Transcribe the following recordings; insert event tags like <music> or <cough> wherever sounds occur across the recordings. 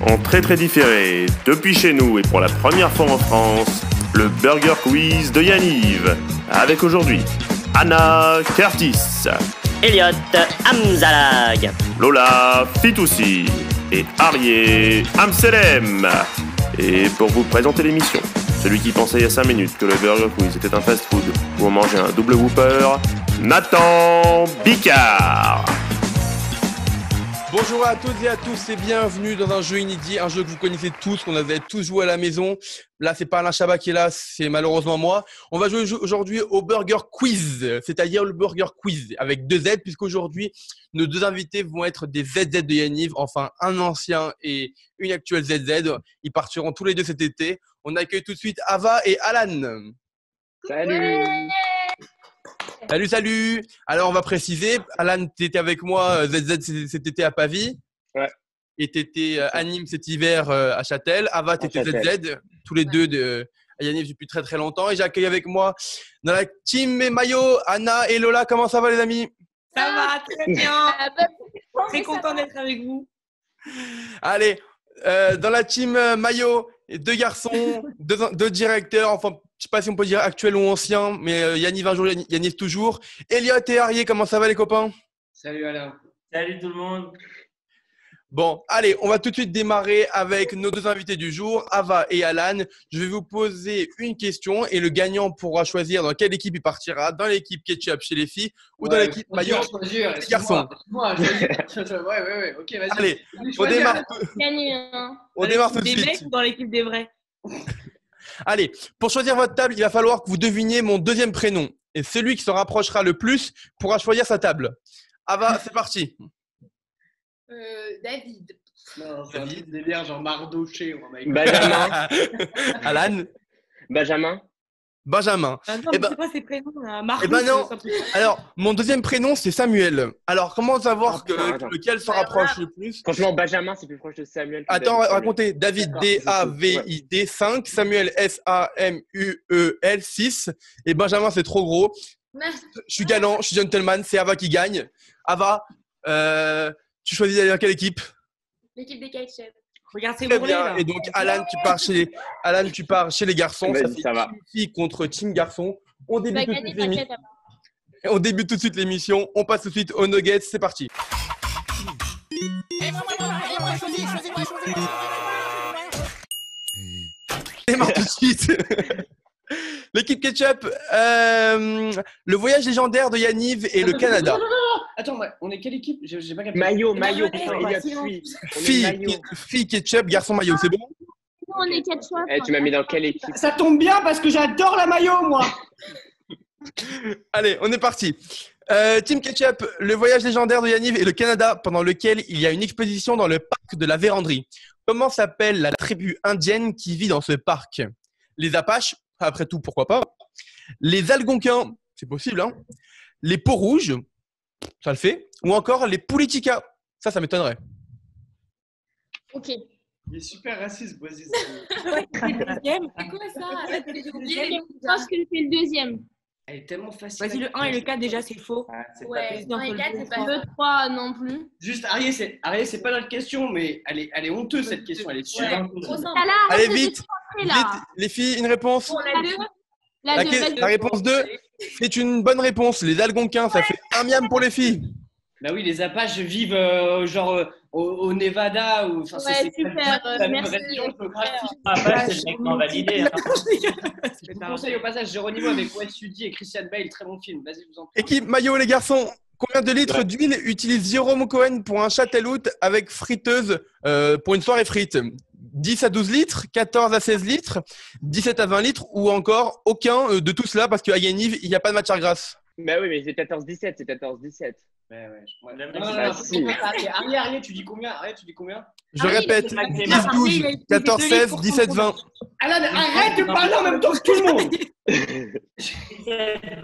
En très très différé, depuis chez nous et pour la première fois en France, le Burger Quiz de Yaniv. Avec aujourd'hui Anna Curtis, Elliot Amzalag. Lola Fitoussi et Arié Amselem. Et pour vous présenter l'émission, celui qui pensait il y a 5 minutes que le Burger Quiz était un fast-food où on mangeait un double whooper, Nathan Bicard. Bonjour à toutes et à tous et bienvenue dans un jeu inédit, un jeu que vous connaissez tous, qu'on avait tous joué à la maison. Là, c'est pas Alain Chabat qui est là, c'est malheureusement moi. On va jouer aujourd'hui au Burger Quiz, c'est-à-dire le Burger Quiz avec deux Z, puisqu'aujourd'hui, nos deux invités vont être des ZZ de Yaniv, enfin un ancien et une actuelle ZZ. Ils partiront tous les deux cet été. On accueille tout de suite Ava et Alan. Salut Salut, salut Alors, on va préciser, Alan, tu étais avec moi, euh, ZZ cet été à Pavie. Ouais. Et tu étais à Nîmes cet hiver euh, à Châtel. Ava, tu étais Châtel. ZZ, tous les deux de, à Yaniv depuis très très longtemps. Et j'accueille avec moi dans la team et maillot, Anna et Lola. Comment ça va, les amis? <laughs> Ça va très bien. Très content d'être avec vous. Allez, euh, dans la team euh, maillot, deux garçons, <laughs> deux, deux directeurs, enfin, je sais pas si on peut dire actuel ou ancien, mais euh, Yaniv un jour, Yaniv toujours. Elliot et Arié, comment ça va, les copains? Salut Alain. Salut tout le monde. Bon, allez, on va tout de suite démarrer avec nos deux invités du jour, Ava et Alan. Je vais vous poser une question et le gagnant pourra choisir dans quelle équipe il partira, dans l'équipe ketchup chez les filles ou dans l'équipe choisir, maillot. choisir, les garçons. Moi, ouais, ouais, ouais. Ok, vas-y. Allez, Vas-y, on démarre. Hein. on démarre tout de des suite. mecs ou dans l'équipe des vrais? Allez, pour choisir votre table, il va falloir que vous deviniez mon deuxième prénom. Et celui qui se rapprochera le plus pourra choisir sa table. Ava, <laughs> c'est parti. Euh, David. Non, c'est un délire genre mardoché. Benjamin <laughs> Alan, Benjamin Benjamin. ah Non, Eh mais ben- ces prénoms là? Marcus, Eh ben non. truc- Alors, mon deuxième prénom, c'est Samuel. Alors, comment savoir Ah, que, attends. lequel se rapproche le plus? Franchement, Benjamin, c'est plus proche de Samuel. que Attends, David. racontez. David. D-A-V-I-D 5. Samuel, S-A-M-U-E-L 6. Et Benjamin, c'est trop gros. Merci. Je suis galant, je suis gentleman. C'est Ava qui gagne. Ava, euh, tu choisis d'aller dans quelle équipe? L'équipe des ketchup. Regarde ces Très bourrelets bien. là. Et donc, Alan, tu pars chez, Alan, tu pars chez les garçons. Ça fait ça va. fille contre team garçon. On débute, tout de gagner, suite on débute tout de suite l'émission. On passe tout de suite aux nuggets. C'est parti. Démarre tout de suite. L'équipe ketchup, euh, le voyage légendaire de Yaniv et le Canada. Non, non, non, non. Attends, ouais, on est quelle équipe? J'ai j'ai pas capté. Maillot, maillot, putain, Fille, maillot. fille ketchup, garçon maillot, c'est bon? Nous, on est ketchup. Eh, tu m'as mis dans quelle équipe? Ça tombe bien parce que j'adore la maillot, moi. <laughs> Allez, on est parti. Euh, Team Ketchup, le voyage légendaire de Yaniv et le Canada pendant lequel il y a une exposition dans le parc de la Vérandrie. Comment s'appelle la tribu indienne qui vit dans ce parc? Les Apaches, après tout, pourquoi pas Les Algonquins, c'est possible, hein Les peaux rouges, ça le fait Ou encore les Politica, ça, ça m'étonnerait. Ok. Il est super raciste, Boisis. <laughs> Ouais, c'est le deuxième. C'est quoi ça? Je pense que c'est le deuxième. Elle est tellement facile. Vas-y, le 1 et le 4 déjà c'est faux. Ah, c'est Ouais, président 1 et sur le 4, deux, c'est pas trois. le 3 non plus. Juste, Arié, c'est Arié, c'est pas notre question, mais elle est, elle est honteuse cette question. Elle est super. Là, Allez, vite, Vite, là. les filles, une réponse Bon, la 2. La La, 2, que- vas-y. la réponse 2, c'est une bonne réponse. Les Algonquins, ça fait un miam pour les filles. Bah oui, les Apaches vivent euh, genre euh, au, au Nevada ou. Enfin, Ouais, super, euh, la merci. région géographique. Ah, bah, c'est techniquement validé. hein. <laughs> Je vous conseille au passage Geronimo avec Wes Sudi et Christian Bale, très bon film. Vas-y, je vous en prie. Équipe maillot, les garçons. Combien de litres d'huile utilise Jérôme Cohen pour un châtelloute avec friteuse euh, pour une soirée frite? 10 à 12 litres, 14 à 16 litres, 17 à 20 litres ou encore aucun euh, de tout cela parce qu'à Yaniv, il n'y a pas de matière grasse? Bah oui, mais c'est 14-17, c'est 14-17. Ouais, ouais. Non, non, non, a non, six. Arié, Arié, Arié, tu dis combien? Arié, tu dis combien? Je Ah répète, c'est max- 10, max- 12, il a utilisé 14, deux 16, litres pour 17, son 20. Alan, arrête de parler en même temps que tout le monde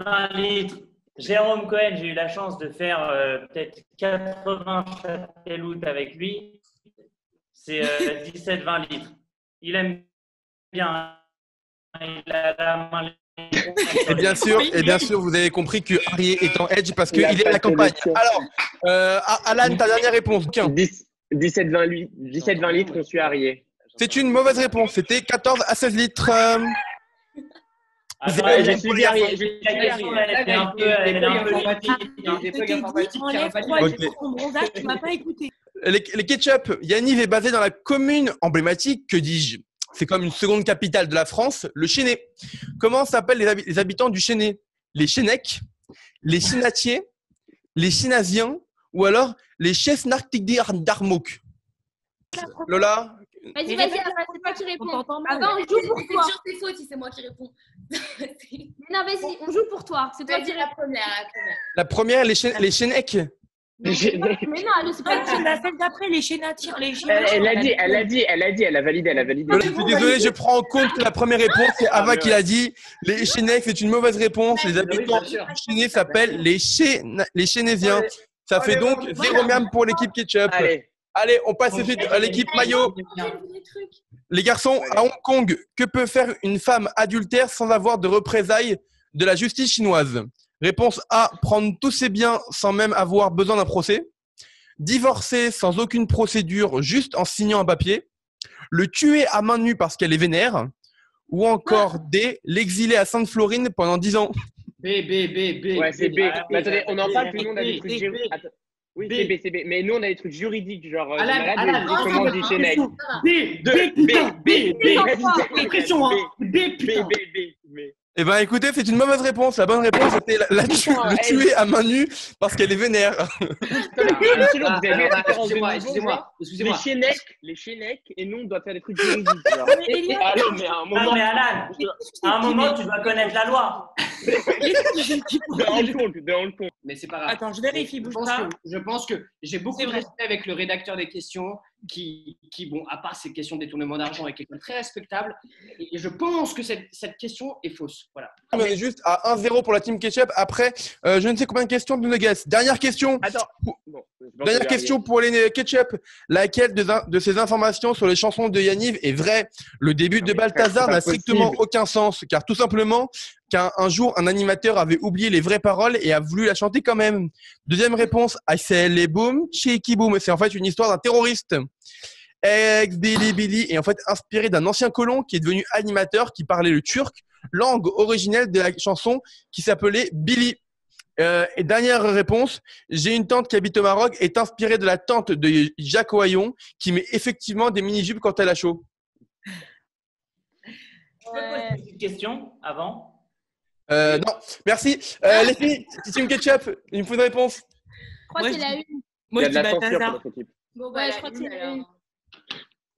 20 litres. Jérôme Cohen, j'ai eu la chance de faire euh, peut-être 80 châtelloutes avec lui. C'est euh, 17-20 litres. Il aime bien. hein. Il a la main Et bien sûr, et bien sûr, vous avez compris que Harry est en edge parce qu'il est à la campagne. Alors, euh, Alan, ta dernière réponse. Tiens. 17-20 litres, 17, litres, on suit Harry. C'est une mauvaise réponse. C'était 14 à 16 litres. Ah, j'ai suivi Harry. J'ai les ketchup, Yaniv est basé dans la commune emblématique, que dis-je? C'est comme une seconde capitale de la France, le Chénet. Comment s'appellent les, habitants du Chénet Les Chénecs, les Chinatiers, les Chinasiens ou alors les d'Armouk Lola? Vas-y, vas-y, c'est moi qui réponds. Avant, on joue pour toi. C'est sûr, c'est faux si c'est moi qui réponds. <laughs> non, vas-y, on joue pour toi. C'est toi qui la première. La première, les, les Chénecs mais non, c'est pas la semaine d'après, les chénatiers. Les elle, a dit, elle a dit, elle a dit, elle a validé, elle a validé. Je suis désolé, je prends en compte que la première réponse, c'est Ava qui l'a dit. Les Chénecs, c'est une mauvaise réponse. Les habitants chénés s'appellent les, les Chénésiens. Ça fait donc zéro même pour l'équipe Ketchup. Allez. on passe suite à l'équipe maillot. Les garçons, à Hong Kong, que peut faire une femme adultère sans avoir de représailles de la justice chinoise? Réponse A, prendre tous ses biens sans même avoir besoin d'un procès. Divorcer sans aucune procédure, juste en signant un papier. Le tuer à main nue parce qu'elle est vénère. Ou encore ah. D, l'exiler à Sainte-Florine pendant 10 ans. B, B, B, B. Ouais, c'est B. Mais attendez, on en parle, tout le monde a des trucs juridiques. Oui, c'est B, c'est B. Mais nous, on a des trucs juridiques, genre. Comment on dit B, B, B, B, B, B, pression, hein. B, putain. B, B, B. Eh ben écoutez, c'est une mauvaise réponse. La bonne réponse c'était la, le tuer à main nue parce qu'elle est vénère. <laughs> excusez-moi, excusez-moi. Les chénecs, les chénecs et nous on doit faire des trucs <laughs> juridiques. Ah mais à un moment, mais Alan, <laughs> à un moment tu dois connaître la loi. de Hong Kong, de Hong Kong. Mais c'est pas grave. Attends, je vérifie. Je pense, que, je pense que j'ai beaucoup de respect avec le rédacteur des questions qui, qui, bon, à part ces questions de détournement d'argent, est quelqu'un de très respectable. Et je pense que cette, cette question est fausse. Voilà. On est juste à 1-0 pour la team Ketchup. Après, euh, je ne sais combien de questions de Nuggets. Dernière question. Attends. Dernière question pour les Ketchup. Laquelle de, de, ces informations sur les chansons de Yaniv est vraie? Le début de Balthazar n'a strictement aucun sens, car tout simplement, qu'un jour, un animateur avait oublié les vraies paroles et a voulu la chanter quand même. Deuxième réponse, I les boom, cheeky boom. C'est en fait une histoire d'un terroriste. Ex Billy Billy est en fait inspiré d'un ancien colon qui est devenu animateur qui parlait le turc, langue originelle de la chanson qui s'appelait Billy. Euh, et dernière réponse, j'ai une tante qui habite au Maroc, est inspirée de la tante de Jacques Oyon qui met effectivement des mini-jupes quand elle a chaud. Je peux poser une question avant? Euh, non, merci. Euh, les filles, Team Ketchup, il me faut une réponse. Je crois qu'il a une. Moi, je dis Balthazar. Bon, bah, je crois qu'il a une.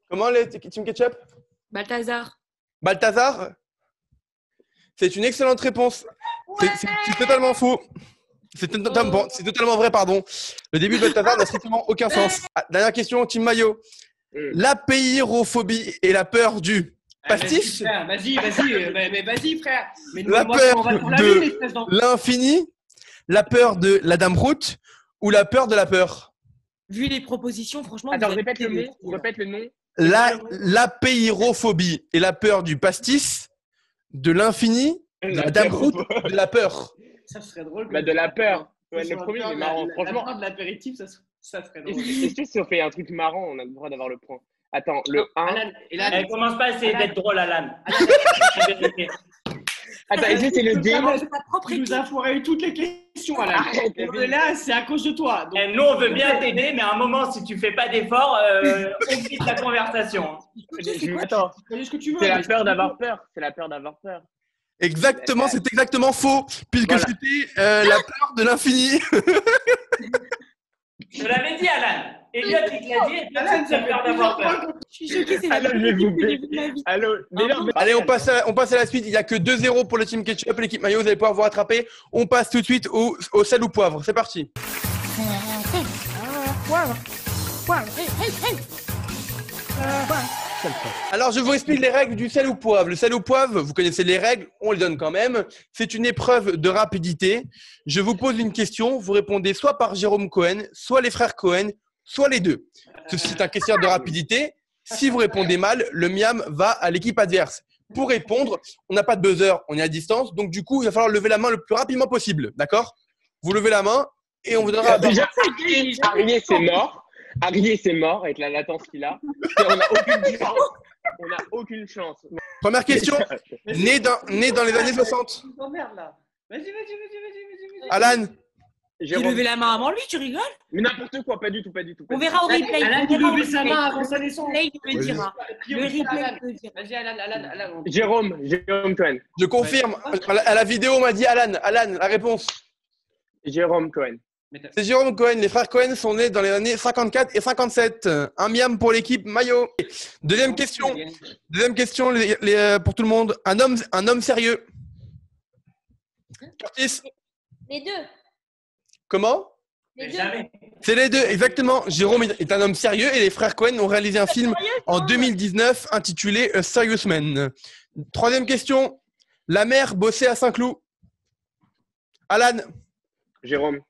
Comment, les Team Ketchup Balthazar. Balthazar? C'est une excellente réponse. C'est totalement faux. C'est totalement, totalement, vrai, pardon. Le début de Balthazar n'a strictement aucun sens. Ah, dernière question, Team Mayo. Euh. La payrophobie et la peur du ah, Pastis Vas-y, vas-y, euh, mais, vas-y, frère. Mais la peur de l'infini, la peur de la dame route ou la peur de la peur? Vu les propositions, franchement. Attends, répète le nom. Répète le nom. La, la et la peur du pastis, de l'infini, de la dame route, de la peur. Ça serait drôle. Bah, de la peur. le premier, est marrant. Franchement. La, de l'apéritif, ça, ça serait drôle. Est-ce que si on fait un truc marrant, on a le droit d'avoir le point? Attends, le 1. et là, Elle commence pas à essayer d'être drôle, Alan. Attends, est-ce que c'est le D Tu nous as foiré toutes les questions, Alan. là, c'est à cause de toi. Donc... Eh, nous, on veut bien t'aider, mais à un moment, si tu fais pas d'effort, euh, on quitte la conversation. Attends, c'est la peur d'avoir peur. C'est la peur d'avoir peur. Exactement, c'est exactement faux, puisque c'était euh, la peur de l'infini. Je l'avais dit, Alan. Elliot, il te l'a dit, et puis Alan, ça peur d'avoir peur. Je suis choquée, c'est la première fois Allô, Allez, on passe, à, on passe à la suite. Il n'y a que 2-0 pour le team Ketchup, l'équipe maillot. Vous allez pouvoir vous rattraper. On passe tout de suite au, au sel ou poivre. C'est parti. Poivre. Poivre. Hey, hey, hey. Alors, je vous explique les règles du sel ou poivre. Le sel ou poivre, vous connaissez les règles, on les donne quand même. C'est une épreuve de rapidité. Je vous pose une question, vous répondez soit par Jérôme Cohen, soit les frères Cohen, soit les deux. C'est un questionnaire de rapidité. Si vous répondez mal, le miam va à l'équipe adverse. pour répondre, on n'a pas de buzzer, on est à distance. Donc, du coup, il va falloir lever la main le plus rapidement possible. D'accord? Vous levez la main et on vous donnera. Déjà, Arié, c'est mort. Arié, c'est mort avec la latence qu'il a. On n'a aucune chance. On n'a aucune chance. Première question. <laughs> né, dans, né dans les années 60. Vas-y, vas-y, vas-y, vas-y, vas-y. Alan, J'ai levé la main avant lui, tu rigoles? Mais n'importe quoi, pas du tout, pas du tout. pas On verra au replay. Alan, il levait sa main avant sa naissance. Le replay, il le dira. Le replay, il le dira. Vas-y, Alan, Alan. Jérôme, Jérôme Cohen. je confirme. À la, à la vidéo, on m'a dit Alan. Alan, la réponse. Jérôme Cohen. C'est Jérôme Cohen. Les frères Cohen sont nés dans les années 54 et 57. Un miam pour l'équipe maillot. Deuxième question. Deuxième question les- les, euh, pour tout le monde. Un homme, un homme sérieux. Curtis, Les deux. Comment. C'est les deux, exactement. Jérôme est un homme sérieux et les frères Cohen ont réalisé un film en 2019 intitulé A Serious Man. Troisième question. La mère bossait à Saint-Cloud. Alan, Jérôme.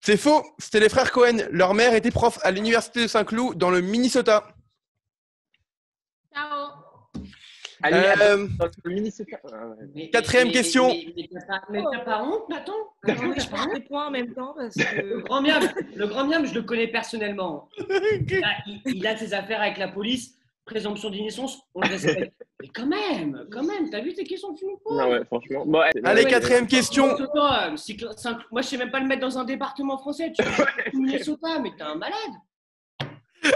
c'est faux. C'était les frères Cohen. Leur mère était prof à l'université de Saint-Cloud dans le Minnesota. Allez, Euh. Ah. Mais- Quatrième mais- question. Mais mais t'as pas- mais t'as pas honte, Nathan? Attends, je prends des points en même temps parce Le grand miam, le grand miam, je le connais personnellement. Il a, il- il a ses affaires avec la police, présomption d'innocence, on le respecte. Mais quand même, quand même, t'as vu tes questions que tu nous poses? Non, ouais, franchement. Bon, allez, Allez, ouais, quatrième question. Minnesota, euh, Moi, je sais même pas le mettre dans un département français. Tu <laughs> Minnesota, mais t'es un malade.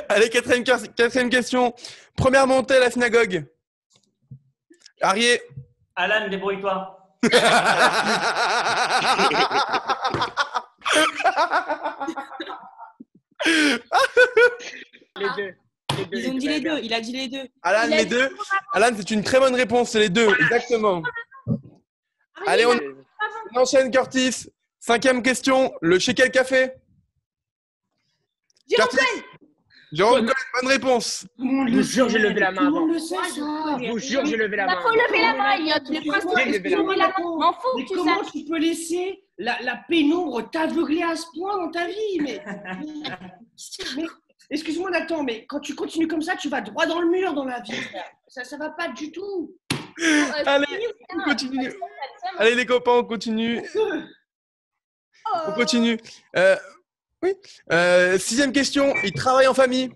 Allez, quatrième, quatrième question. Première montée à la synagogue. Arié. Alan, débrouille-toi. Les deux. Les deux, Ils ont dit les deux. Il a dit les deux. Alan, les deux. Alan, c'est une très bonne réponse. C'est les deux, exactement. Allez, on, on enchaîne, Curtis. Cinquième question. Le chez quel café Jérôme Curtis. Jérôme Cohen, bonne réponse. Je vous jure, j'ai levé la main avant. le sait, ça. Je vous jure, j'ai levé la Il main. faut lever la main, Elliot. Les J'ai principes, levé la main. M'en fous tu comment tu peux laisser la, la pénombre t'aveugler à ce point dans ta vie mais, mais- Excuse-moi Nathan, mais quand tu continues comme ça, tu vas droit dans le mur dans la vie. Ça, ça va pas du tout. Euh, Allez, on continue. Allez, les copains, on continue. On continue. Euh, oui. Euh, sixième question. Il travaille en famille.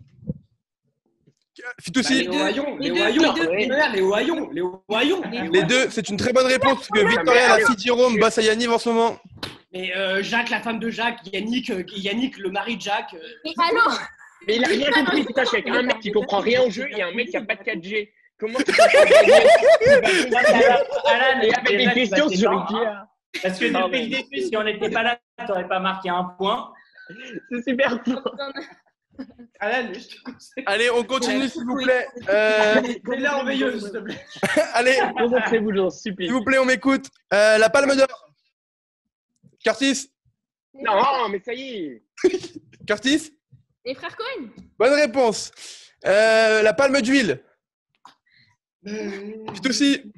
Fitoussi. Bah, les Ohaillons, les Les deux, Ohaillons, les Ohaillons, les c'est une très bonne réponse parce que Victoria, la fille de Jérôme, bosse à Yanniv en ce moment. Mais euh, Jacques, la femme de Jacques, Yannick, euh, Yannick, le mari de Jacques. euh, Mais allô? Mais il a rien compris, putain, je suis avec un mec qui comprend rien au jeu et un mec qui a pas de 4G. Comment tu peux <laughs> Alan, Et avec des questions sur Ikea. Parce que depuis le début, si on n'était pas là, tu n'aurais pas marqué un point. C'est super fort. Alan, je te conseille. Allez, on continue s'il vous plaît. <laughs> Euh, s'il te plaît. allez, Concentrez-vous, j'en supplie. s'il vous plaît, on m'écoute. Euh, la palme d'or. Curtis. Non, mais ça y est. <laughs> Curtis. Les frères Cohen Bonne réponse. Euh, la palme d'huile. Euh, Fitoussi.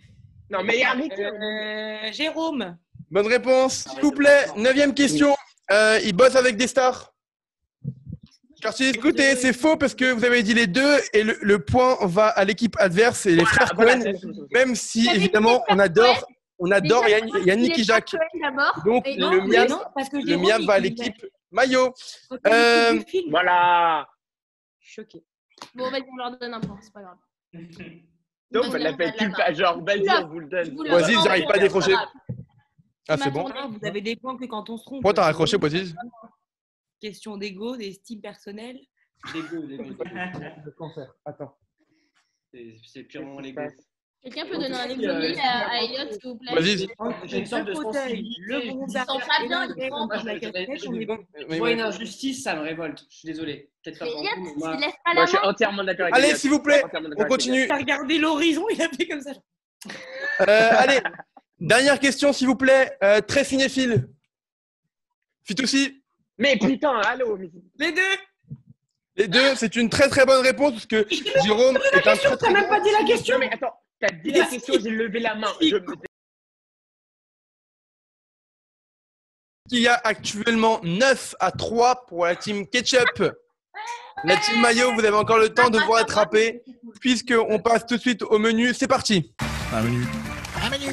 Non, mais arrêtez. Euh, Jérôme. Bonne réponse. S'il vous plaît, neuvième question. Euh, il bosse avec des stars. Curtis, écoutez, c'est faux parce que vous avez dit les deux et le, le point va à l'équipe adverse et les frères Voilà, Cohen, même si évidemment on adore, on adore Yann- Yannick et Jacques. Donc Et le miam, non, parce que le miam va à l'équipe maillot. Euh, Voilà. choquée. Bon, vas-y, on leur donne un point, c'est pas grave. Donc, on l'a on fait va tout le là-bas. pas. Genre, vas-y, on vous le donne. Vas-y, j'arrive pas à décrocher. Ah, c'est bon. Vous avez des points que quand on se trompe. Pourquoi t'as raccroché, Poitiers Question d'ego, d'estime personnelle. Les deux, les deux. Attends. C'est- purement deux. Quelqu'un peut donner un Euh, exomile à, Elliot, s'il vous plaît? Vas-y. J'ai une sorte de Le sensibilité. Le je bon pas bien, il prend. Je- vois une injustice, ça me révolte. Je suis désolé. Peut-être pas pour vous, moi. je suis entièrement d'accord avec Allez, s'il vous plaît, on continue. T'as regardé l'horizon, il a fait comme ça. Euh, allez, dernière question, s'il vous plaît. Euh, très cinéphile. Fitoussi. Mais putain, allô. mais- Les deux les deux, c'est une très très bonne réponse parce que Jérôme est un très T'as très même pas dit la question. Mais attends, t'as dit la question, j'ai levé la main. Je- Il y a actuellement 9 à 3 pour la team Ketchup. La team maillot, vous avez encore le temps de vous rattraper, puisqu'on passe tout de suite au menu. C'est parti. Un menu. Un menu.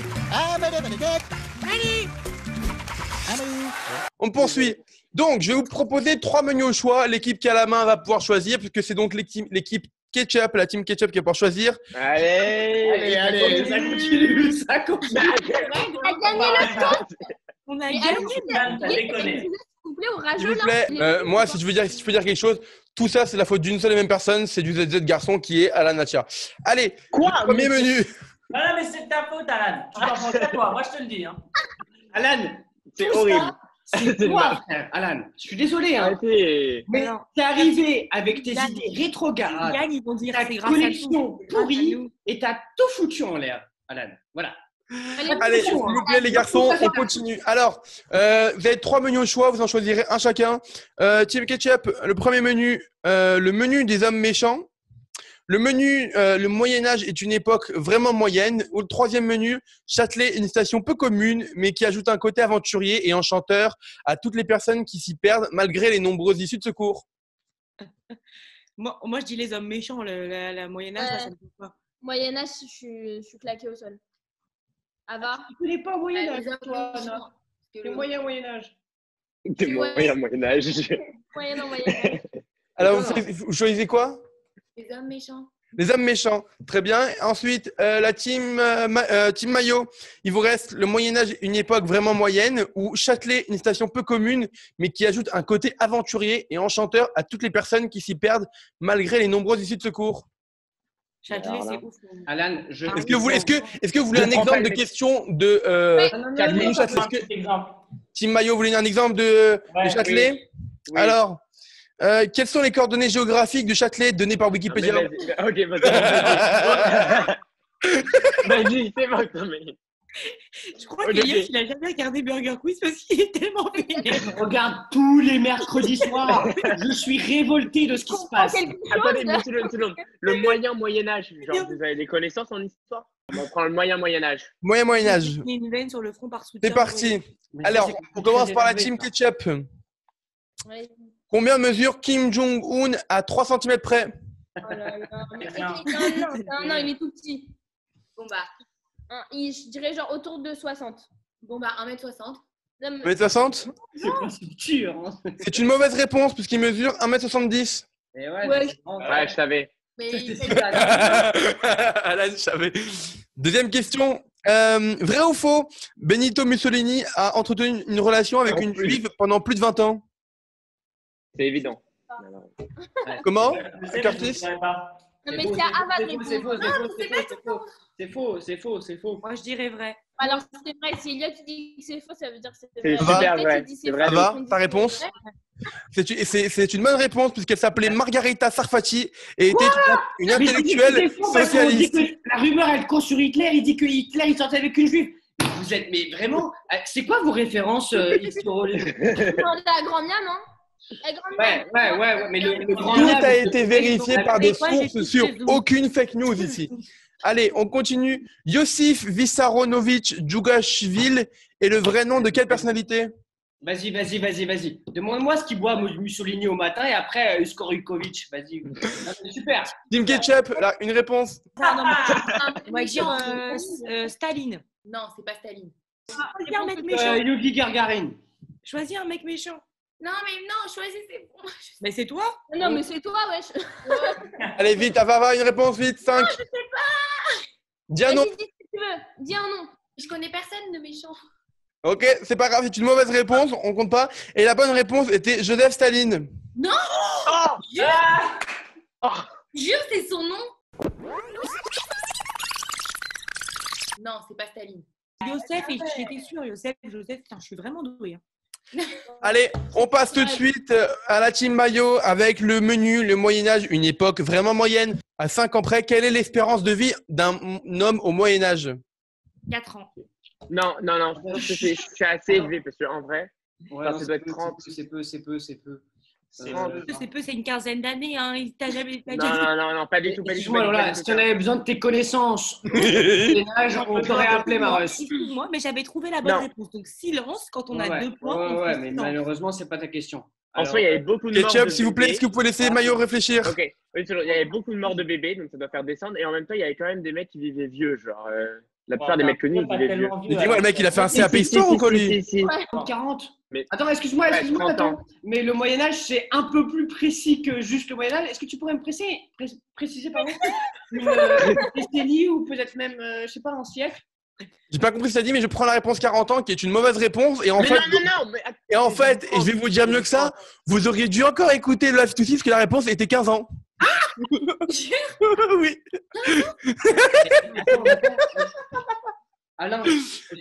On poursuit. Donc, je vais vous proposer trois menus au choix. L'équipe qui a la main va pouvoir choisir, puisque c'est donc l'équipe Ketchup, la team Ketchup qui va pouvoir choisir. Allez, Allez, allez, ça continue, ça continue. On a gagné le temps. On a gagné. Les- euh, moi, si je veux dire, si je peux dire quelque chose, tout ça, c'est la faute d'une seule et même personne, c'est du ZZ garçon qui est Alan Natia. Allez, Quoi premier menu. Non, non, mais c'est de ta faute, Alan. Tu t'en prends qu'à toi, moi je te le dis. Hein. Alan, C'est horrible. C'est toi, frère, Alan. Je suis désolé, hein. Arrêtez. Mais t'es arrivé avec tes idées rétrogrades, gagnent, ils vont dire ta c'est grâce à nous. connexion à pourrie et t'as tout foutu en l'air, Alan. Voilà. Allez, s'il vous plaît, les garçons, on continue. Alors, euh, vous avez trois menus au choix, vous en choisirez un chacun. Euh, Team Ketchup, le premier menu, euh, le menu des hommes méchants. Le menu, euh, le Moyen Âge est une époque vraiment moyenne. Ou le troisième menu, Châtelet, une station peu commune, mais qui ajoute un côté aventurier et enchanteur à toutes les personnes qui s'y perdent, malgré les nombreuses issues de secours. <laughs> Moi, moi, je dis les hommes méchants, le, la, la Moyen Âge, Ouais. ça me plaît pas. Moyen Âge, je suis, je suis claqué au sol. Ava Tu connais pas au Moyen Âge, toi, non? Le moyen Moyen Âge. Ouais. moyen Moyen Âge. <laughs> Moyen Moyen Âge. Alors, vous choisissez quoi? Les hommes méchants. Les hommes méchants, très bien. Ensuite, euh, la team, euh, Ma- euh, team Maillot, il vous reste le Moyen Âge, une époque vraiment moyenne, ou Châtelet, une station peu commune, mais qui ajoute un côté aventurier et enchanteur à toutes les personnes qui s'y perdent, malgré les nombreuses issues de secours. Châtelet, c'est ouf. Alan, je. Est-ce que vous, est-ce que, est-ce que vous voulez Je un exemple de question de euh, non, non, Châtelet. non, Châtelet, que-. Team Maillot, vous voulez un exemple de, Châtelet? Oui. Alors, euh, quelles sont les coordonnées géographiques de Châtelet données par Non, mais Wikipédia vas-y. Ok, vas-y. Vas-y, <laughs> c'est bon. non, mais- Je crois Ok, que il a jamais regardé Burger Quiz parce qu'il est tellement vénère. Je regarde tous les mercredis soirs. <laughs> je suis révolté de ce qui se passe. Attendez, une seconde. Le moyen Moyen Âge, genre vous avez des connaissances en histoire? On prend le moyen Moyen Âge. Moyen Moyen Âge. Il y a une veine sur le front par soutien. C'est parti. Alors, on commence par la team Ketchup. Ouais. Combien mesure Kim Jong-un à 3 cm près Oh là là. <laughs> Non, non, il est tout petit. Bon bah, il- je dirais genre autour de 60. bon bah 1m60. Non, mais- 1m60 C'est pas si dur. Hein. C'est une mauvaise réponse puisqu'il mesure 1m70. Et ouais, Ouais. c'est vraiment- Ouais, je savais. Mais il fait. <laughs> Alan, je savais. Deuxième question. Euh, vrai ou faux Benito Mussolini a entretenu une relation avec Non une juive pendant plus de 20 ans? C'est évident. <laughs> Comment Curtis. Non, C'est mais faux, c'est à Ava de c'est faux, c'est répondre. faux, c'est faux, c'est c'est c'est c'est. Moi, je dirais vrai. Alors, c'est vrai. Si Elliot dit que c'est faux, ça veut dire que c'est C'est vrai. super Peut-être vrai, il dit c'est vrai. Ava, ta c'est réponse. C'est une- C'est c'est une bonne réponse puisqu'elle s'appelait Margarita Sarfati et était une, intellectuelle c'est socialiste. que La rumeur, elle court sur Hitler. Il dit que Hitler, il sortait avec une juive. Vous êtes, mais vraiment, euh, c'est quoi vos références euh, <laughs> historiques Non, la grand miam, hein La grand Ouais, ouais, mais le, le grand Tout a été vérifié par des Moi, j'ai sources sur aucune fake news ici. Allez, on continue. Yosif Vissaronovitch Djougashvili est le vrai nom de quelle personnalité? Vas-y, vas-y, vas-y, vas-y. Demande-moi ce qu'il boit Mussolini au matin et après euh, Skorukovic. Vas-y. Ah, c'est Super. Team Ketchup, là, une réponse. Ah, non, mais dire méchant. euh, euh, Staline. Non, c'est pas Staline. Choisis un mec Euh, méchant. Yugi Gargarin. Choisis un mec méchant. Non, mais non, choisissez. Bon, je- Mais c'est toi. Non, mais c'est toi, wesh. <laughs> Allez, vite, Avava, une réponse, vite. 5. je sais pas. Dis un nom. Vas-y, dis ce que tu veux. Dis un nom. Je connais personne de méchant. Ok, c'est pas grave, c'est une mauvaise réponse, on compte pas. Et la bonne réponse était Joseph Staline. Jure, c'est son nom. Non, c'est pas Staline. Yosef, et j'étais sûre, Yosef, Joseph, putain, je suis vraiment douée. hein. Allez, on passe tout de suite euh, à la team Maillot avec le menu, le Moyen-Âge, une époque vraiment moyenne. À 5 ans près, quelle est l'espérance de vie d'un homme au Moyen-Âge? 4 ans. Non, non, non, je pense que c'est assez élevé parce qu'en vrai, Ouais, Ça, non, ça c'est doit être peu, 30. C'est peu, c'est peu, c'est peu. C'est Euh, peu. C'est peu, c'est une quinzaine d'années. Hein. Il t'a jamais non, non, non, non, pas du tout, pas du tout. Pas si tout. on avait besoin de tes connaissances, <laughs> âges, on t'aurait appelé, Maros. Excuse-moi, mais j'avais trouvé la bonne Non. réponse. Donc silence quand on a Ouais, deux points. ouais, ouais, mais silence. malheureusement, c'est pas ta question. En soi, il y avait beaucoup de morts. Ketchup, s'il vous plaît, est-ce que vous pouvez laisser Mayo réfléchir Ok, oui, il y avait beaucoup de morts de bébés, donc ça doit faire descendre. Et en même temps, il y avait quand même des mecs qui vivaient vieux. Genre, euh, la plupart des mecs connus, ils vieux. dis-moi, le alors. mec, il a fait un CAP histoire ou quoi, lui si, si. 40. Mais- Attends, excuse-moi, excuse-moi, 30 ans. attends. Mais le Moyen-Âge, c'est un peu plus précis que juste le Moyen-Âge. Est-ce que tu pourrais me presser, pré- préciser pardon, <laughs> une euh, décennie ou peut-être même, euh, je sais pas, un siècle? J'ai pas compris ce que t'as dit, mais je prends la réponse 40 ans, qui est une mauvaise réponse. Et en Mais fait, non, non, non, mais et en fait, et je vais vous dire mieux que ça, vous auriez dû encore écouter le Live to See, parce que la réponse était 15 ans. Oui. Attends, <laughs> attends. Alain,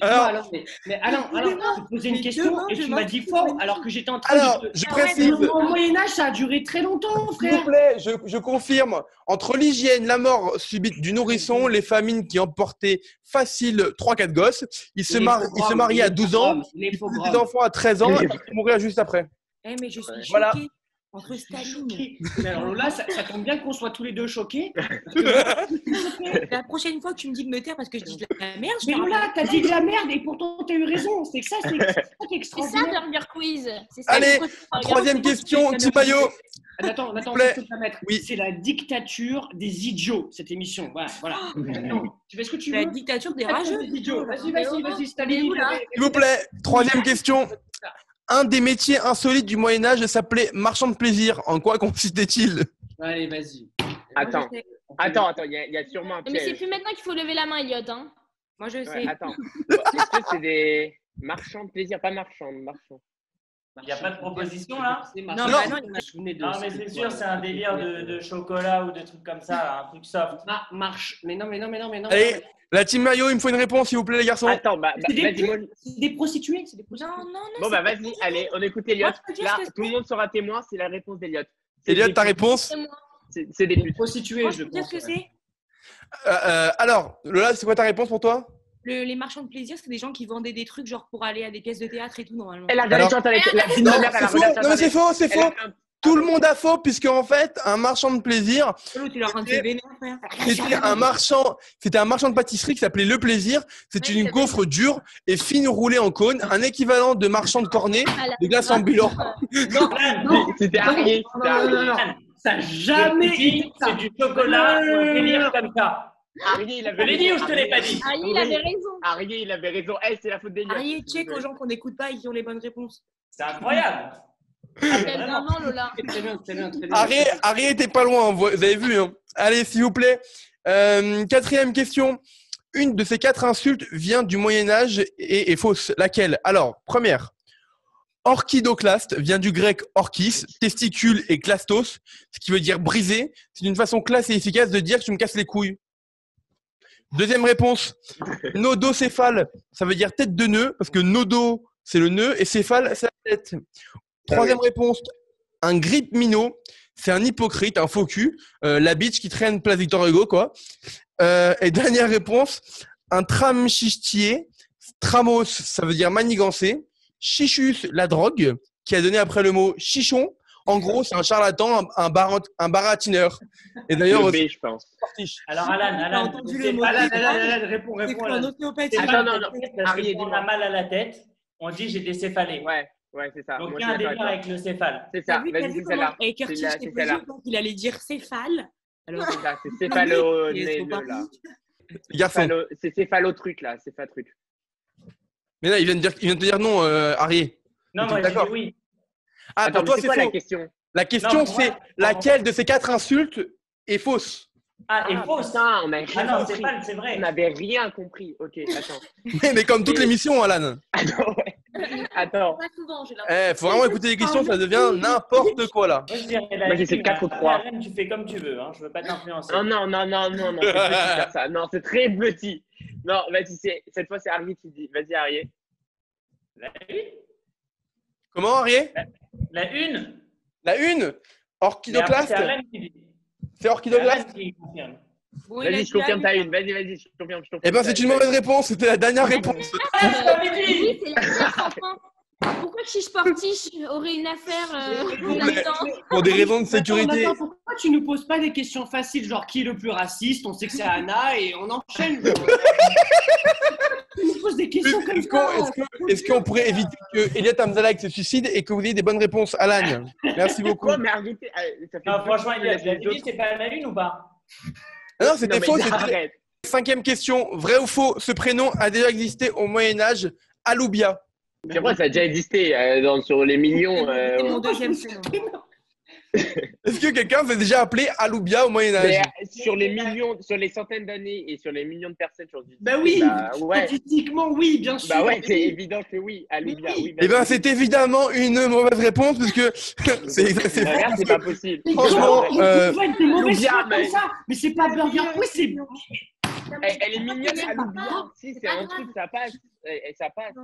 Alors- Alain, mais, mais Alain, te posais une question demain, et tu m'as dit tu fort alors que j'étais en train Alors, de. je Ah ouais, précise, Au Moyen-Âge, ça a duré très longtemps, s'il vous frère. plaît, je, je confirme, entre l'hygiène, la mort subite du nourrisson, les famines qui emportaient facile 3-4 gosses, il se, mar- il se mariait à les 12 ans, il des enfants à 13 ans, et il mourir juste après. Eh, mais je suis choquée. Entre Staline. Mais alors Lola, ça, ça tombe bien qu'on soit tous les deux choqués. <laughs> La prochaine fois que tu me dis de me taire parce que je dis de la merde, je Mais te Lola, t'as dit de la merde et pourtant t'as eu raison. C'est ça, c'est <laughs> c'est ça qui est C'est ça, extraordinaire. Burger Quiz. C'est ça, Allez, Troisième question, petit maillot. Attends, attends, je peux te la mettre. Oui. C'est la dictature des idiots, cette émission. Voilà, voilà. Attends, tu fais ce que tu veux. La dictature des rageux. Vas-y, vas-y, vas-y, Staline. Là S'il vous plaît, troisième question. <laughs> Un des métiers insolites du Moyen-Âge s'appelait marchand de plaisir. En quoi <laughs> consistait-il? Allez, vas-y. Attends, attends, attends, il y, a- il y a sûrement un Mais c'est piège. plus maintenant qu'il faut lever la main, Elliot. Hein. Moi, je sais. Ouais, attends. Est-ce que c'est des marchands de plaisir Pas marchands, marchands. Il n'y a pas de proposition là Non, Non. bah non, il de- Non, mais c'est sûr, c'est un délire de, de chocolat ou de trucs comme ça, un truc soft. Ah, marche. Mais non, mais non, mais non, mais non. Allez, la team maillot, il me faut une réponse, s'il vous plaît, les garçons. Attends, bah, bah, C'est des. C'est des prostituées, c'est des prostituées. Non, non, non. Bon, bah, vas-y, allez, on écoute Elliot. Là, tout le monde sera témoin, c'est la réponse d'Elliot. C'est Elliot, ta réponse C'est des. Prostituées, je pense. ce que c'est. Euh, euh, Alors, Lola, c'est quoi ta réponse pour toi? Le- les marchands de plaisir, c'est des gens qui vendaient des trucs genre pour aller à des pièces de théâtre et tout normalement. Elle a regardé Alors- Chantal avec la fille de Non, ma mère, elle c'est faux. regardé Non, mais c'est faux, c'est Tout le monde a faux, puisque en fait, un marchand de plaisir, en c'était un marchand, c'était un marchand de pâtisserie qui s'appelait Le Plaisir. C'est une gaufre dure et fine roulée en cône, un équivalent de marchand de cornet, Ah, de glace. <laughs> Non, non, C'était non. Ça n'a jamais été. C'est du chocolat ou un délire comme ça. Arié, il avait Je dit ou je te l'ai Arié- pas dit Ah, il avait raison. Arié, il avait raison. Eh, c'est la faute d'Elliot. Arié, check aux gens qu'on n'écoute pas et qui ont les bonnes réponses. C'est incroyable. Ah, mais Quel vraiment. vraiment, Lola. Très bien, très bien, très bien. Harry, Harry était pas loin, vous vous avez vu. hein. Allez, s'il vous plaît. Euh, quatrième question. Une de ces quatre insultes vient du Moyen Âge et est fausse. Laquelle? Alors, première. Orchidoclaste vient du grec orchis, testicule et clastos, ce qui veut dire briser. C'est une façon classe et efficace de dire que tu me casses les couilles. Deuxième réponse. <laughs> Nodocéphale, ça veut dire tête de nœud, parce que nodo, c'est le nœud, et céphale, c'est la tête. Troisième réponse. Un grip minot, c'est un hypocrite, un faux cul, euh, la bitch qui traîne place Victor Hugo, quoi. Euh, et <laughs> dernière réponse. Un tramchichtier, tramos, ça veut dire manigancer. Chichus, la drogue, qui a donné après le mot chichon. En gros, c'est un charlatan, un, un, barat- un baratineur. Et d'ailleurs, B, je pense. Alors, Alan, Alan, entendu le mot Alan, la- Alan, Alan, réponds, C'est réponds, quoi un Alan. Attends, non, non. Harry, on a mal à la tête, on dit j'ai des céphalées. Ouais, ouais, c'est ça. Donc Moi, il y a un délire avec le céphale. C'est ça, vas-y, c'est celle-là. C'est Curtis, c'est celle-là. il allait dire céphale. Alors, C'est ça, c'est <laughs> céphalo là. garçon. C'est céphalo truc là, céphalo truc. Mais là, il vient de dire, il vient de te dire non, euh, Harry. Non, moi j'ai dit oui. Ah, Attends, pour toi, c'est quoi la question La question, c'est laquelle de ces quatre insultes est fausse Ah, et Ah, fausse. putain, on avait Ah rien non, compris. céphale, c'est vrai. On n'avait rien compris. Ok, attends. <laughs> mais, mais comme toutes Et- les missions, Alan. <laughs> Attends, ouais. Attends. Pas souvent, j'ai l'impression. Eh, faut vraiment écouter les questions, ça devient <laughs> n'importe quoi là. Moi, je dirais la Moi, j'ai fait une, quatre ou mais trois. Alan, tu fais comme tu veux, hein. je veux pas t'influencer. Non, non, non, non, non, non, c'est ça. Non, c'est très petit. Non, vas-y, c'est- cette fois, c'est Harry qui dit. Vas-y, Harry. Comment, Harry? La une La une Orchidoclaste C'est orchidoclaste a Vas-y, je confirme ta une. Vas-y, vas-y, je confirme, je confirme. Eh ben, c'est une mauvaise réponse, c'était la dernière réponse. <laughs> Oui, c'est la. Pourquoi Chiche Portiche aurait une affaire euh, Pour des raisons de Attends, sécurité. Pourquoi tu nous poses pas des questions faciles, genre qui est le plus raciste? On sait que c'est Anna et on enchaîne. <laughs> Des questions comme Est-ce qu'on ça. est-ce pourrait éviter que Elliot Amzalak se suicide et que vous ayez des bonnes réponses Alan? Merci beaucoup. Quoi, mais arrêtez. euh, ça fait Non, franchement, autres- c'est pas la lune ou pas? Ah non, c'était faux. Cinquième question. Vrai ou faux Ce prénom a déjà existé au Moyen Âge. Aloubia. C'est vrai, ça a déjà existé euh, dans, sur les millions. euh, C'est mon deuxième prénom. Est-ce que quelqu'un s'est déjà appelé Aloubia au Moyen mais, Âge euh, sur les millions, sur les centaines d'années et sur les millions de personnes sur Bah oui, Bah ouais. statistiquement, oui, bien sûr. Bah ouais, c'est évident que oui. Aloubia, oui. Eh ben, c'est évidemment une mauvaise réponse parce que <laughs> c'est c'est c'est pas possible. Franchement, euh, mais- comme ça Mais c'est pas Burger Quiz, c'est. Elle, elle est mignonne, Aloubia. Si, c'est un truc, ça passe. Et, ça passe.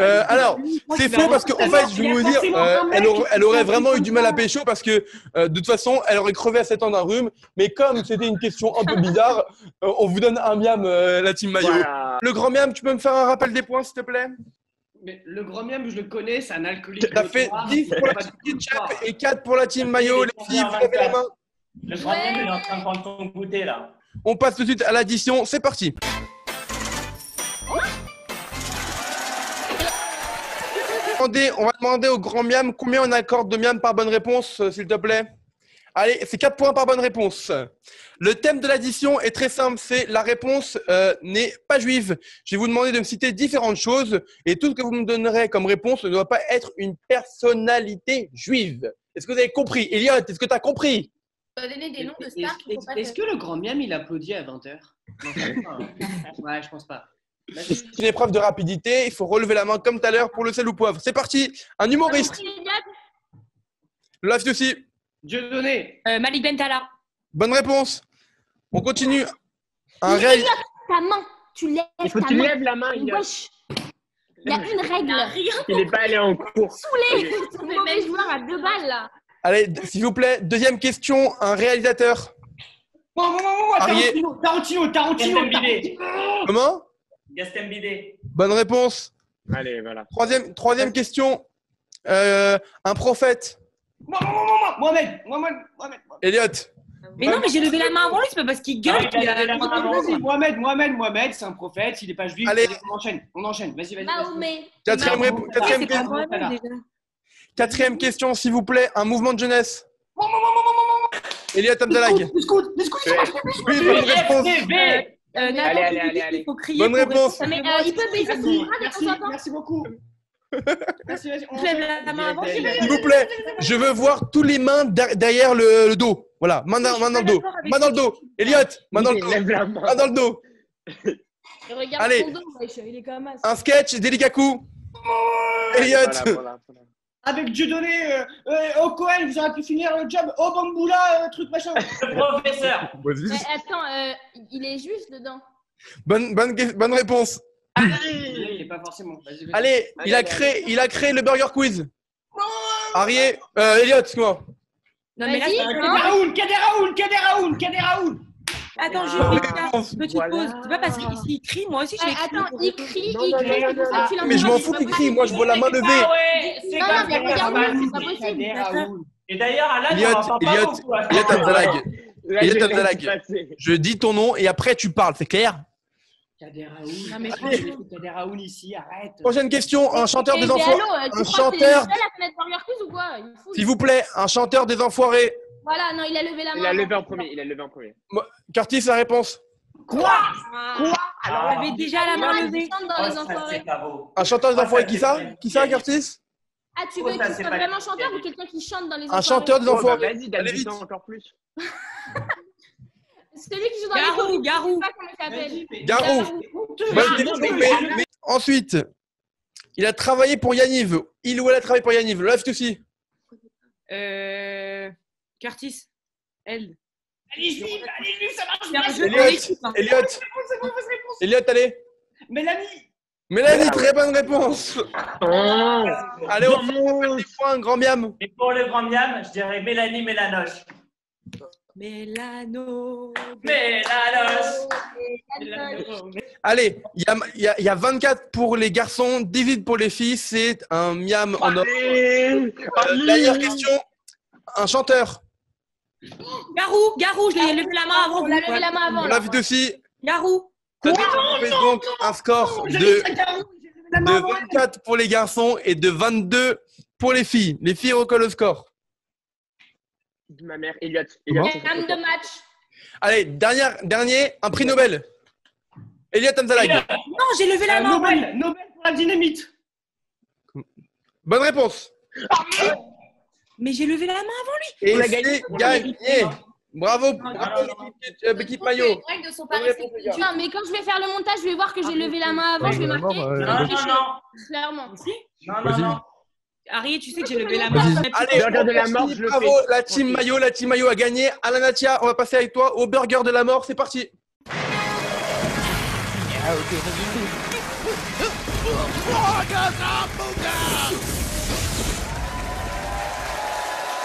Euh, alors, c'est faux parce qu'en fait, je vais vous dire, euh, elle, aurait, elle aurait vraiment eu du mal à pécho parce que euh, de toute façon, elle aurait crevé à 7 ans d'un rhume. Mais comme c'était une question un peu bizarre, euh, on vous donne un miam, euh, la team maillot. Voilà. Le grand miam, tu peux me faire un rappel des points, s'il te plaît? Mais le grand miam, je le connais, c'est un alcoolique. T'as fait notoire, 10 c'est pour la team ketchup et 4 pour la team maillot. Les filles, vous levez la main? Le grand miam, il est en train de prendre ton goûter là. On passe tout de suite à l'addition. C'est parti. On va demander au grand miam combien on accorde de miam par bonne réponse, euh, s'il te plaît. Allez, c'est 4 points par bonne réponse. Le thème de l'addition est très simple, c'est la réponse euh, n'est pas juive. Je vais vous demander de me citer différentes choses et tout ce que vous me donnerez comme réponse ne doit pas être une personnalité juive. Est-ce que vous avez compris? Elliot, est-ce que tu as compris? Donner des noms de Est-ce stars que le grand miam, il applaudit à 20h <laughs> Ouais, je pense pas. C'est une épreuve de rapidité, il faut relever la main comme tout à l'heure pour le sel ou poivre. C'est parti, un humoriste. Love aussi. Dieu donné. Euh, Malik Bentala. Bonne réponse. On continue. Un réel... Ta main, tu lèves Il faut que ta tu main. lèves la main. Il a-. Il y a une règle. il est pas allé en cours. Saoulé. Ton mauvais joueur à deux balles là. Allez, s'il vous plaît, deuxième question, un réalisateur. Bon, bon, bon, Arié. Tarantino, Tarantino, Tarantino. Gaston Bidet. Comment? Gaston Bidet. Bonne réponse. Allez, voilà. Troisième, troisième question, euh, un prophète. Bon, bon, bon, bon, Mohamed, Mohamed, Mohamed. Elliot. Mais non, mais j'ai levé la main avant lui, c'est pas parce qu'il gueule Ah, il a la main avant. Vas-y, Mohamed, Mohamed, Mohamed, c'est un prophète, il est pas juif. Allez. On enchaîne, on enchaîne. Vas-y, vas-y. Mahomet. Quatrième, Non, répo- non, quatrième, question, s'il vous plaît, un mouvement de jeunesse. Bon, bon, bon, bon, bon, bon, Elliot Abdalag. bonne réponse. Euh, Allez, allez, allez, dis allez. qu'il faut crier Bonne réponse. euh, il peut baisser Merci, beaucoup. Merci, vas-y. on Je lève enchaîne. la main avant, Vas-y, je vas-y, S'il vous plaît, je veux voir tous les mains der- derrière le, le dos. Voilà, main dans, main dans le dos. Main dans le dos. Elliot, main dans le dos. Main. Dans le dos. Allez. son dos, wesh, il est comme ça. Un sketch, Delikaku. Elliot. Avec Dieu donné, euh, euh, au Cohen, vous aurez pu finir le job. Au Bamboula, euh, truc machin. Le <laughs> professeur. Mais attends, euh, il est juste dedans. Bonne, bonne, bonne réponse. Il est pas forcément. Vas-y, vas-y. Allez, il a allez, créé, il a créé le Burger Quiz. Arié, euh, Elliot, excuse-moi. Non, mais là. Kader Raoul, Kader Raoul, Kader Raoul, Kader Raoul. Attends, je Ah, vais faire une petite voilà. pause. C'est pas parce qu'il crie, moi aussi je l'ai crié. attends, il crie, il crie, non, c'est pour ça que tu l'as Mais je m'en fous qu'il crie, moi je vois la main levée. Ah c'est Non, non, mais regarde, c'est pas possible. Et d'ailleurs, hein. Elliot Abdalag. Là, Elliot je dis ton nom et après tu parles, c'est clair? Kader Raoul. Non, mais Kader Raoul ici, arrête. Prochaine question, un chanteur des enfoirés. allô, euh, tu un chanteur- Il. S'il vous plaît, un chanteur des enfoirés. Voilà, non, il a levé la main. Il a levé en premier. Il a levé en premier. Curtis, la réponse. Quoi Ah. Alors, on avait déjà la main levée. Oh. Un chanteur des enfoirés, qui ça Qui ça, Curtis Ah, tu Oh, veux ça, qu'il soit pas- vraiment chanteur ou quelqu'un qui chante dans les Un chanteur des Oh, bah, enfoirés. Vas-y, donne Allez du vite. temps encore plus. <laughs> Celui qui joue dans Garou, les Garou. je sais pas comment il s'appelle. Vas-y, mais- Garou. Bonne Ah, mais ensuite, il a travaillé pour Yaniv. Il ou elle a travaillé pour Yaniv. Love aussi. Euh, Curtis. Elle. Allez-y, allez-y, ça marche pas. Elliot. hein. Elliot, C'est quoi votre réponse Elliot, allez. Mélanie. Mélanie, très bonne réponse. Oh. Allez, on fait des points, grand miam. Et pour le grand miam, je dirais Mélanie Mélanoche. Mélano. Mélanoche. Allez, il y a, il y a- il y a 24 pour les garçons, 18 pour les filles. C'est un miam en or. Allez. Euh, Dernière question. Un chanteur. Garou, Garou, je l'ai levé la main avant. On l'a levé la main avant. Love aussi. Garou. Ça fait donc un score de, mis sac à roue, j'ai levé la main de avant. 24 pour les garçons et de 22 pour les filles. Les filles recollent le score. De ma mère, Elliot. Elliot, Dame de match. Allez, dernière, dernier, un prix Nobel. Elliot Amzalag. Non, j'ai levé la Euh, main. Nobel, Nobel pour la dynamite. Bonne réponse. Mais j'ai levé la main avant lui. Et On c'est gagné, gagné. Bravo, bravo l'équipe euh, maillot. Mais quand je vais faire le montage, je vais voir que j'ai levé la main avant, je vais marquer. Non, non, non. Clairement. Non, non, non. Harry, tu sais que j'ai levé la main. Allez, Burger de la mort, je bravo, la team maillot, la team maillot a gagné. Alanatia, on va passer avec toi au burger de la mort. C'est parti.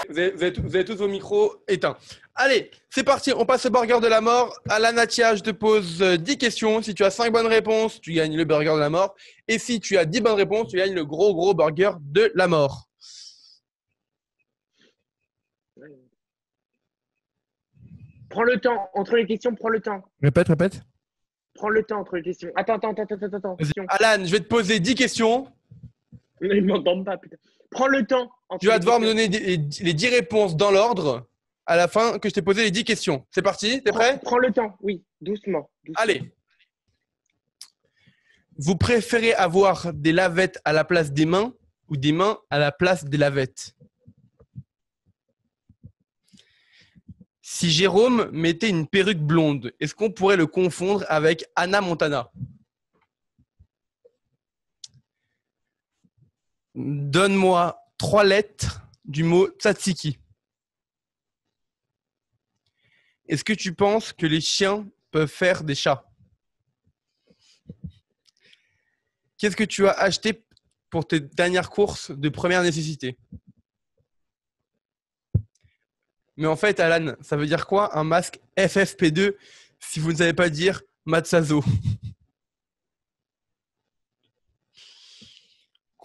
Vous avez, vous avez tous- vous avez tous vos micros éteints. Allez, c'est parti, on passe au burger de la mort. Alanatia, je te pose euh, 10 questions. Si tu as 5 bonnes réponses, tu gagnes le burger de la mort. Et si tu as 10 bonnes réponses, tu gagnes le gros gros burger de la mort. Prends le temps. Entre les questions, prends le temps. Répète, répète. Prends le temps entre les questions. Attends, attends, attends, attends, attends. Alan, je vais te poser 10 questions. Ils m'entendent pas, putain. Prends le temps. Tu vas devoir me donner les 10 réponses dans l'ordre à la fin que je t'ai posé les 10 questions. C'est parti? T'es prêt? Prends, prends le temps, oui. Doucement. doucement. Allez. Vous préférez avoir des lavettes à la place des mains ou des mains à la place des lavettes? Si Jérôme mettait une perruque blonde, est-ce qu'on pourrait le confondre avec Anna Montana? Donne-moi trois lettres du mot tzatziki. Est-ce que tu penses que les chiens peuvent faire des chats? Qu'est-ce que tu as acheté pour tes dernières courses de première nécessité? Mais en fait, Alan, ça veut dire quoi un masque FFP2 si vous ne savez pas dire Matsazo?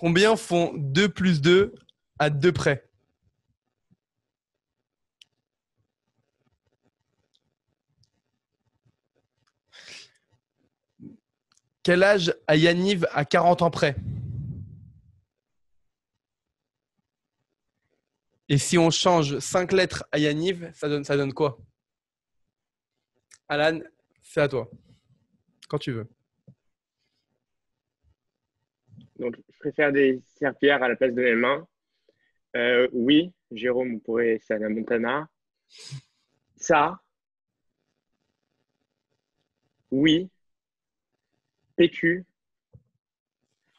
Combien font 2 plus 2 à 2 près? Quel âge a Yaniv à 40 ans près? Et si on change 5 lettres à Yaniv, ça donne, ça donne quoi? Alan, c'est à toi. Quand tu veux. Donc, préfère des serpillères à la place de mes mains. Euh, oui, Jérôme, pourrait, c'est Anna Montana. Ça. Oui. PQ.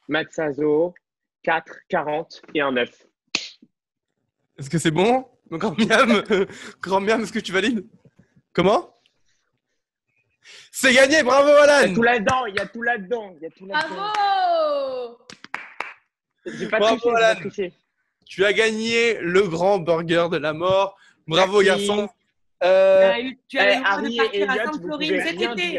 Matsazo. 4, 40 et un 9. Est-ce que c'est bon Grand miam, <laughs> Grand miam, est-ce que tu valides? Comment? C'est gagné, bravo Il y a Alan tout là-dedans, il y a tout là-dedans. Il y a tout là-dedans. Bravo J'ai pas Bravo, triché, pas. Tu as gagné le grand burger de la mort. Bravo Merci. garçon. Euh, Tu as eu- tu droit Harry de partir à Sainte-Florine pouvez cet été.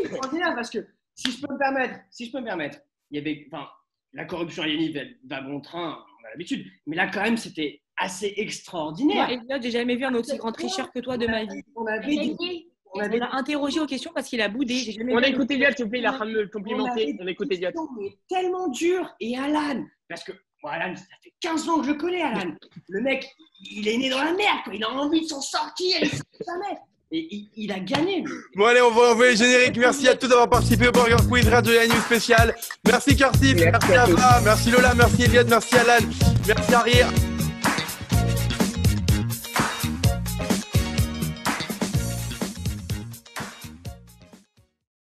extraordinaire, parce que si je peux me permettre, si je peux me permettre, il y avait, enfin, la corruption à elle va bon train, on a l'habitude, mais là quand même c'était assez extraordinaire. Moi, Elliot, j'ai jamais vu un aussi grand tricheur que toi de ma vie. On avait dit, on On avait l'a interrogé aux questions parce qu'il a boudé. Jamais On écoute aussi- Elliot, s'il vous plaît, il a train de me complimenter. On Elliot. questions, mais tellement dur. Et Alan, parce que bon, Alan, ça fait 15 ans que je le connais, Alan. Le mec, il est né dans la merde, quoi. il a envie de s'en sortir, il sait jamais. Et il, il a gagné. Bon allez, on va envoyer le générique. Merci à tous d'avoir participé au Burger Quiz Radio La News spécial. Merci Curtis, Merci merci. Ava, merci Lola, merci Elliot, merci Alan, merci Harry.